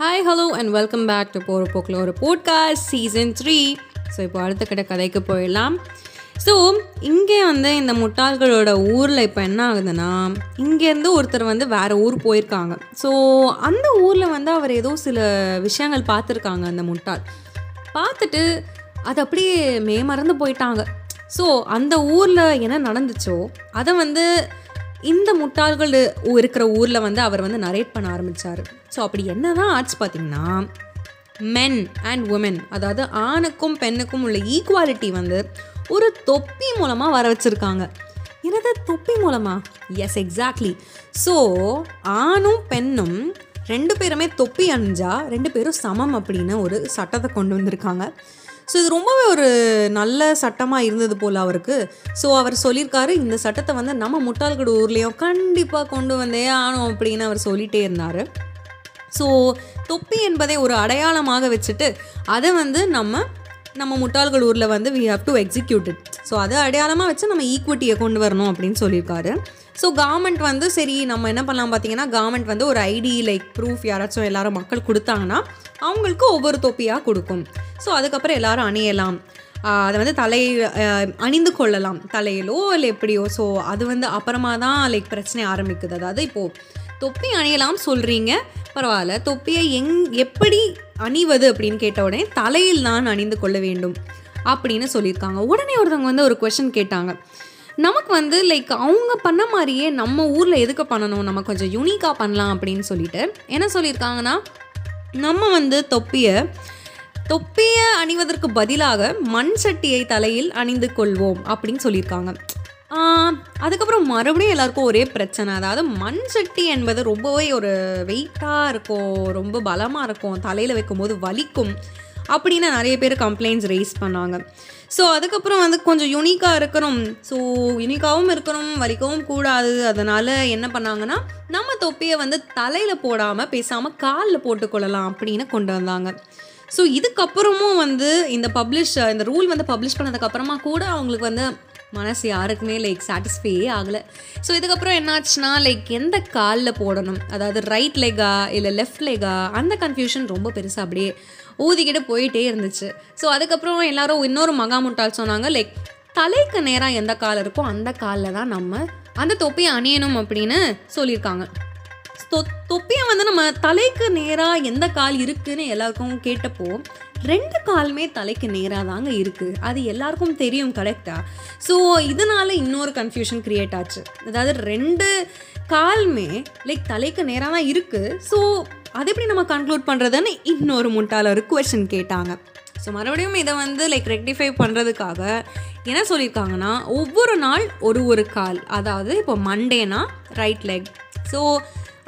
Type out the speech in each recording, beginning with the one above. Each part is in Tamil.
Hi hello and welcome back to போகிற போக்கில் ஒரு போட்காஸ்ட் சீசன் த்ரீ ஸோ இப்போ அடுத்த கிட்ட கதைக்கு போயிடலாம். ஸோ இங்கே வந்து இந்த முட்டாள்களோட ஊரில் இப்போ என்ன ஆகுதுன்னா இங்கேருந்து ஒருத்தர் வந்து வேறு ஊர் போயிருக்காங்க. ஸோ அந்த ஊரில் வந்து அவர் ஏதோ சில விஷயங்கள் பார்த்துருக்காங்க அந்த முட்டாள். பார்த்துட்டு அது அப்படியே மேமறந்து போயிட்டாங்க. ஸோ அந்த ஊரில் என்ன நடந்துச்சோ அதை வந்து இந்த முட்டாள்கள் இருக்கிற ஊரில் வந்து அவர் வந்து நரேட் பண்ண ஆரம்பித்தார் ஸோ அப்படி என்ன தான் ஆர்ட்ஸ் பார்த்தீங்கன்னா மென் அண்ட் உமன் அதாவது ஆணுக்கும் பெண்ணுக்கும் உள்ள ஈக்குவாலிட்டி வந்து ஒரு தொப்பி மூலமாக வர வச்சுருக்காங்க. எனது தொப்பி மூலமா? எஸ் எக்ஸாக்ட்லி ஸோ ஆணும் பெண்ணும் ரெண்டு பேருமே தொப்பி அணிஞ்சா ரெண்டு பேரும் சமம் அப்படின்னு ஒரு சட்டத்தை கொண்டு வந்திருக்காங்க. ஸோ இது ரொம்பவே ஒரு நல்ல சட்டமாக இருந்தது போல் அவருக்கு. ஸோ அவர் சொல்லியிருக்காரு இந்த சட்டத்தை வந்து நம்ம முட்டாள்கடு ஊர்லேயும் கண்டிப்பாக கொண்டு வந்தே ஆனோம் அப்படின்னு அவர் சொல்லிகிட்டே இருந்தார். ஸோ தொப்பி என்பதை ஒரு அடையாளமாக வச்சுட்டு அதை வந்து நம்ம நம்ம முட்டாள்கள் ஊரில் வந்து we have to execute it so அதை அடையாளமாக வச்சு நம்ம ஈக்குவிட்டியை கொண்டு வரணும் அப்படின்னு சொல்லியிருக்காரு. ஸோ கவர்மெண்ட் வந்து சரி நம்ம என்ன பண்ணலாம் பார்த்தீங்கன்னா கவர்மெண்ட் வந்து ஒரு ஐடி லைக் ப்ரூஃப் யாராச்சும் எல்லாரும் மக்கள் கொடுத்தாங்கன்னா அவங்களுக்கு ஒவ்வொரு தொப்பியாக கொடுக்கும். ஸோ அதுக்கப்புறம் எல்லாரும் அணியலாம். அதை வந்து தலை அணிந்து கொள்ளலாம். தலையிலோ இல்லை எப்படியோ. ஸோ அது வந்து அப்புறமா தான் லைக் பிரச்சனை ஆரம்பிக்குது. அதாவது இப்போது தொப்பி அணியலாம் சொல்கிறீங்க பரவாயில்ல. தொப்பியை எங் எப்படி அணிவது அப்படின்னு கேட்ட உடனே தலையில் நான் அணிந்து கொள்ள வேண்டும் அப்படின்னு சொல்லியிருக்காங்க. உடனே ஒருத்தவங்க வந்து ஒரு கொஷின் கேட்டாங்க. நமக்கு வந்து லைக் அவங்க பண்ண மாதிரியே நம்ம ஊரில் எதுக்கு பண்ணணும்? நம்ம கொஞ்சம் யூனிக்காக பண்ணலாம் அப்படின்னு சொல்லிட்டு என்ன சொல்லியிருக்காங்கன்னா நம்ம வந்து தொப்பியை தொப்பியை அணிவதற்கு பதிலாக மண் சட்டியை தலையில் அணிந்து கொள்வோம் அப்படின்னு சொல்லியிருக்காங்க. அதுக்கப்புறம் மறுபடியும் எல்லாருக்கும் ஒரே பிரச்சனை. அதாவது மண் சட்டி என்பது ரொம்பவே ஒரு வெயிட்டாக இருக்கும் ரொம்ப பலமாக இருக்கும். தலையில் வைக்கும்போது வலிக்கும். அப்படின்னு நிறைய பேர் கம்ப்ளைண்ட்ஸ் ரைஸ் பண்ணாங்க ஸோ அதுக்கப்புறம் வந்து கொஞ்சம் யூனிக்காக இருக்கணும். ஸோ யூனிக்காகவும் இருக்கணும் வலிக்கவும் கூடாது. அதனால் என்ன பண்ணாங்கன்னா நம்ம தொப்பியை வந்து தலையில் போடாமல் பேசாமல் காலில் போட்டுக்கொள்ளலாம் அப்படின்னு கொண்டு வந்தாங்க. ஸோ இதுக்கப்புறமும் வந்து இந்த பப்ளிஷ் இந்த ரூல் வந்து பப்ளிஷ் பண்ணதுக்கப்புறமா கூட அவங்களுக்கு வந்து மனசு யாருக்குமே லைக் சாட்டிஸ்ஃபையே ஆகலை. ஸோ இதுக்கப்புறம் என்னாச்சுன்னா லைக் எந்த காலில் போடணும்? அதாவது ரைட் லெக்கா இல்லை லெஃப்ட் லெக்கா அந்த கன்ஃபியூஷன் ரொம்ப பெருசாக அப்படியே ஊதிக்கிட்டு போயிட்டே இருந்துச்சு. ஸோ அதுக்கப்புறம் எல்லாரும் இன்னொரு மகா முட்டால் சொன்னாங்க லைக் தலைக்கு நேராக எந்த கால் இருக்கோ அந்த காலில் தான் நம்ம அந்த தொப்பியை அணியணும் அப்படின்னு சொல்லியிருக்காங்க. தொ- தொப்பியை வந்து நம்ம தலைக்கு நேராக எந்த கால் இருக்குன்னு எல்லாருக்கும் கேட்டப்போ ரெண்டு காலுமே தலைக்கு நேராக தாங்க இருக்குது அது எல்லாருக்கும் தெரியும் கரெக்டாக ஸோ இதனால் இன்னொரு கன்ஃபியூஷன் க்ரியேட் ஆச்சு. அதாவது ரெண்டு காலுமே லைக் தலைக்கு நேராக தான் இருக்குது ஸோ அது எப்படி நம்ம கன்க்ளூட் பண்ணுறதுன்னு இன்னொரு முட்டாளர் கொஷின் கேட்டாங்க. ஸோ மறுபடியும் இதை வந்து லைக் ரெக்டிஃபை பண்ணுறதுக்காக என்ன சொல்லியிருக்காங்கன்னா ஒவ்வொரு நாள் ஒரு ஒரு கால். அதாவது இப்போ மண்டேனா ரைட் லெக் ஸோ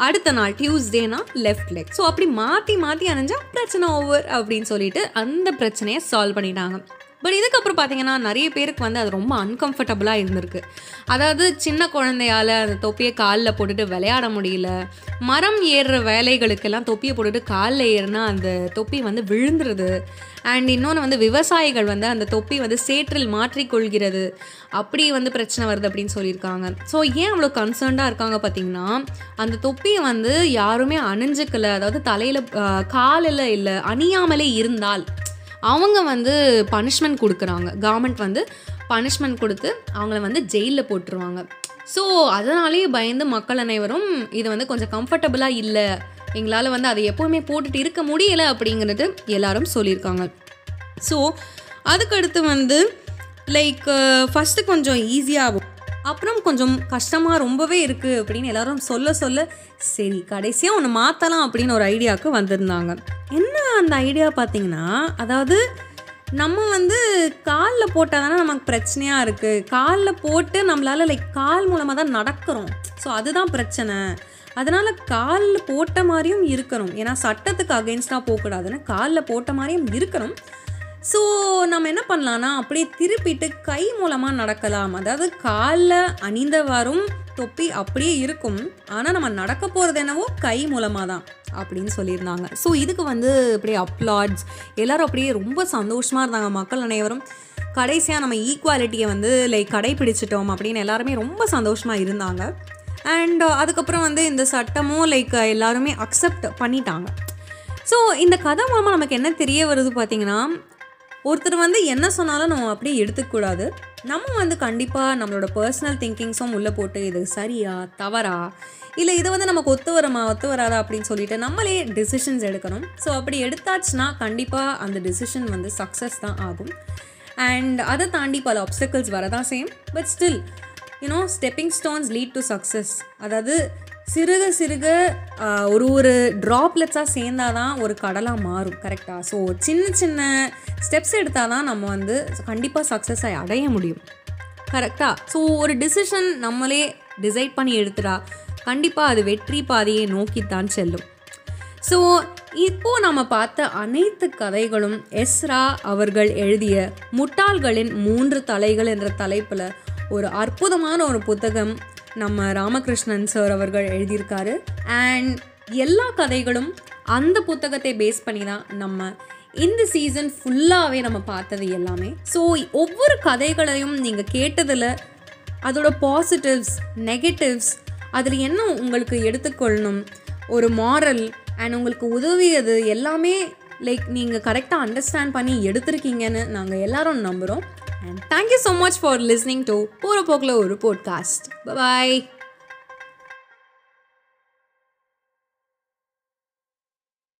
அடுத்த நாள் டியூஸ்டேனா லெஃப்ட் லெக் ஸோ அப்படி மாற்றி மாற்றி அணிஞ்சால் பிரச்சனை ஓவர் அப்படின்னு சொல்லிட்டு அந்த பிரச்சனையை சால்வ் பண்ணிட்டாங்க. பட் இதுக்கப்புறம் பார்த்தீங்கன்னா நிறைய பேருக்கு வந்து அது ரொம்ப அன்கம்ஃபர்டபுளாக இருந்திருக்கு. அதாவது சின்ன குழந்தையால் அந்த தொப்பியை காலில் போட்டுட்டு விளையாட முடியல. மரம் ஏறுற வேலைகளுக்கெல்லாம் தொப்பியை போட்டுட்டு காலில் ஏறுனா அந்த தொப்பி வந்து விழுந்துருது. அண்ட் இன்னொன்று வந்து விவசாயிகள் வந்து அந்த தொப்பி வந்து சேற்றில் மாற்றிக்கொள்கிறது. அப்படி வந்து பிரச்சனை வருது அப்படின்னு சொல்லியிருக்காங்க. ஸோ ஏன் அவ்வளோ கன்சர்ன்டாக இருக்காங்க பார்த்தீங்கன்னா அந்த தொப்பியை வந்து யாருமே அணிஞ்சுக்கல. அதாவது தலையில் காலில் இல்லை அணியாமலே இருந்தால். அவங்க வந்து பனிஷ்மெண்ட் கொடுக்குறாங்க கவர்மெண்ட் வந்து பனிஷ்மெண்ட் கொடுத்து அவங்கள வந்து ஜெயிலில் போட்டுருவாங்க. ஸோ அதனாலேயே பயந்து மக்கள் அனைவரும் இது வந்து கொஞ்சம் கம்ஃபர்டபுளாக இல்லை. எங்களால் வந்து அதை எப்போவுமே போட்டுட்டு இருக்க முடியலை அப்படிங்கிறது எல்லாரும் சொல்லியிருக்காங்க. ஸோ அதுக்கடுத்து வந்து லைக் ஃபஸ்ட்டு கொஞ்சம் ஈஸியாக அப்புறம் கொஞ்சம் கஷ்டமாக ரொம்பவே இருக்குது அப்படின்னு எல்லாரும் சொல்ல சொல்ல சரி கடைசியாக ஒன்று மாற்றலாம் அப்படின்னு ஒரு ஐடியாவுக்கு வந்திருந்தாங்க. என்ன அந்த ஐடியா பார்த்தீங்கன்னா அதாவது நம்ம வந்து காலில் போட்டால் தானே நமக்கு பிரச்சனையாக இருக்குது காலில் போட்டு நம்மளால் லைக் கால் மூலமாக தான் நடக்கிறோம். ஸோ அதுதான் பிரச்சனை. அதனால் காலில் போட்ட மாதிரியும் இருக்கணும். ஏன்னா சட்டத்துக்கு அகெயின்ஸ்டாக போகக்கூடாதுன்னு காலில் போட்ட மாதிரியும் இருக்கணும். ஸோ நம்ம என்ன பண்ணலான்னா அப்படியே திருப்பிட்டு கை மூலமாக நடக்கலாம். அதாவது காலில் அணிந்தவாறும் தொப்பி அப்படியே இருக்கும். ஆனால் நம்ம நடக்க போகிறது என்னவோ கை மூலமாக தான் அப்படின்னு சொல்லியிருந்தாங்க. ஸோ இதுக்கு வந்து அப்படியே அப்ளாட்ஸ் எல்லோரும் அப்படியே ரொம்ப சந்தோஷமாக இருந்தாங்க மக்கள் அனைவரும். கடைசியாக நம்ம ஈக்குவாலிட்டியை வந்து லைக் கடைபிடிச்சிட்டோம் அப்படின்னு எல்லாருமே ரொம்ப சந்தோஷமாக இருந்தாங்க. அண்ட் அதுக்கப்புறம் வந்து இந்த சட்டமும் லைக் எல்லாருமே அக்செப்ட் பண்ணிட்டாங்க. ஸோ இந்த கதை மூலமாக நமக்கு என்ன தெரிய வருது பார்த்திங்கன்னா ஒருத்தர் வந்து என்ன சொன்னாலும் நம்ம அப்படியே எடுத்துக்கூடாது நம்ம வந்து கண்டிப்பாக நம்மளோட பர்சனல் திங்கிங்ஸும் உள்ளே போட்டு இது சரியா தவறா இல்லை இது வந்து நமக்கு ஒத்து வரமா ஒத்து வராதா அப்படின்னு சொல்லிட்டு நம்மளே டெசிஷன்ஸ் எடுக்கணும். ஸோ அப்படி எடுத்தாச்சுன்னா கண்டிப்பாக அந்த டெசிஷன் வந்து சக்ஸஸ் தான் ஆகும். அண்ட் அதை தாண்டி பல ஆப்ஸ்டக்கிள்ஸ் வரதான் same but still you know stepping stones lead to success அதாவது சிறுக சிறுக ஒரு ஒரு ட்ராப்லெட்ஸாக சேர்ந்தாதான் ஒரு கடலாக மாறும் கரெக்டாக ஸோ சின்ன சின்ன ஸ்டெப்ஸ் எடுத்தால் தான் நம்ம வந்து கண்டிப்பாக சக்ஸஸை அடைய முடியும். கரெக்டாக ஸோ ஒரு டிசிஷன் நம்மளே டிசைட் பண்ணி எடுத்துட்டா கண்டிப்பாக அது வெற்றி பாதையை நோக்கித்தான் செல்லும். ஸோ இப்போது நம்ம பார்த்த அனைத்து கதைகளும் எஸ்ரா அவர்கள் எழுதிய முட்டாள்களின் மூன்று தலைகள் என்ற தலைப்பில் ஒரு அற்புதமான ஒரு புத்தகம் நம்ம ராமகிருஷ்ணன் சார் அவர்கள் எழுதியிருக்காரு. அண்ட் எல்லா கதைகளும் அந்த புத்தகத்தை பேஸ் பண்ணி தான் நம்ம இந்த சீசன் ஃபுல்லாகவே நம்ம பார்த்தது எல்லாமே. ஸோ ஒவ்வொரு கதைகளையும் நீங்கள் கேட்டதில் அதோட பாசிட்டிவ்ஸ் நெகட்டிவ்ஸ் அதில் என்ன உங்களுக்கு எடுத்துக்கொள்ளணும் ஒரு மாரல் அண்ட் உங்களுக்கு உதவியது எல்லாமே லைக் நீங்கள் கரெக்டாக அண்டர்ஸ்டாண்ட் பண்ணி எடுத்திருக்கீங்கன்னு நாங்கள் எல்லாரும் நம்புகிறோம் And thank you so much for listening to Puro Pokla Uru podcast. Bye bye.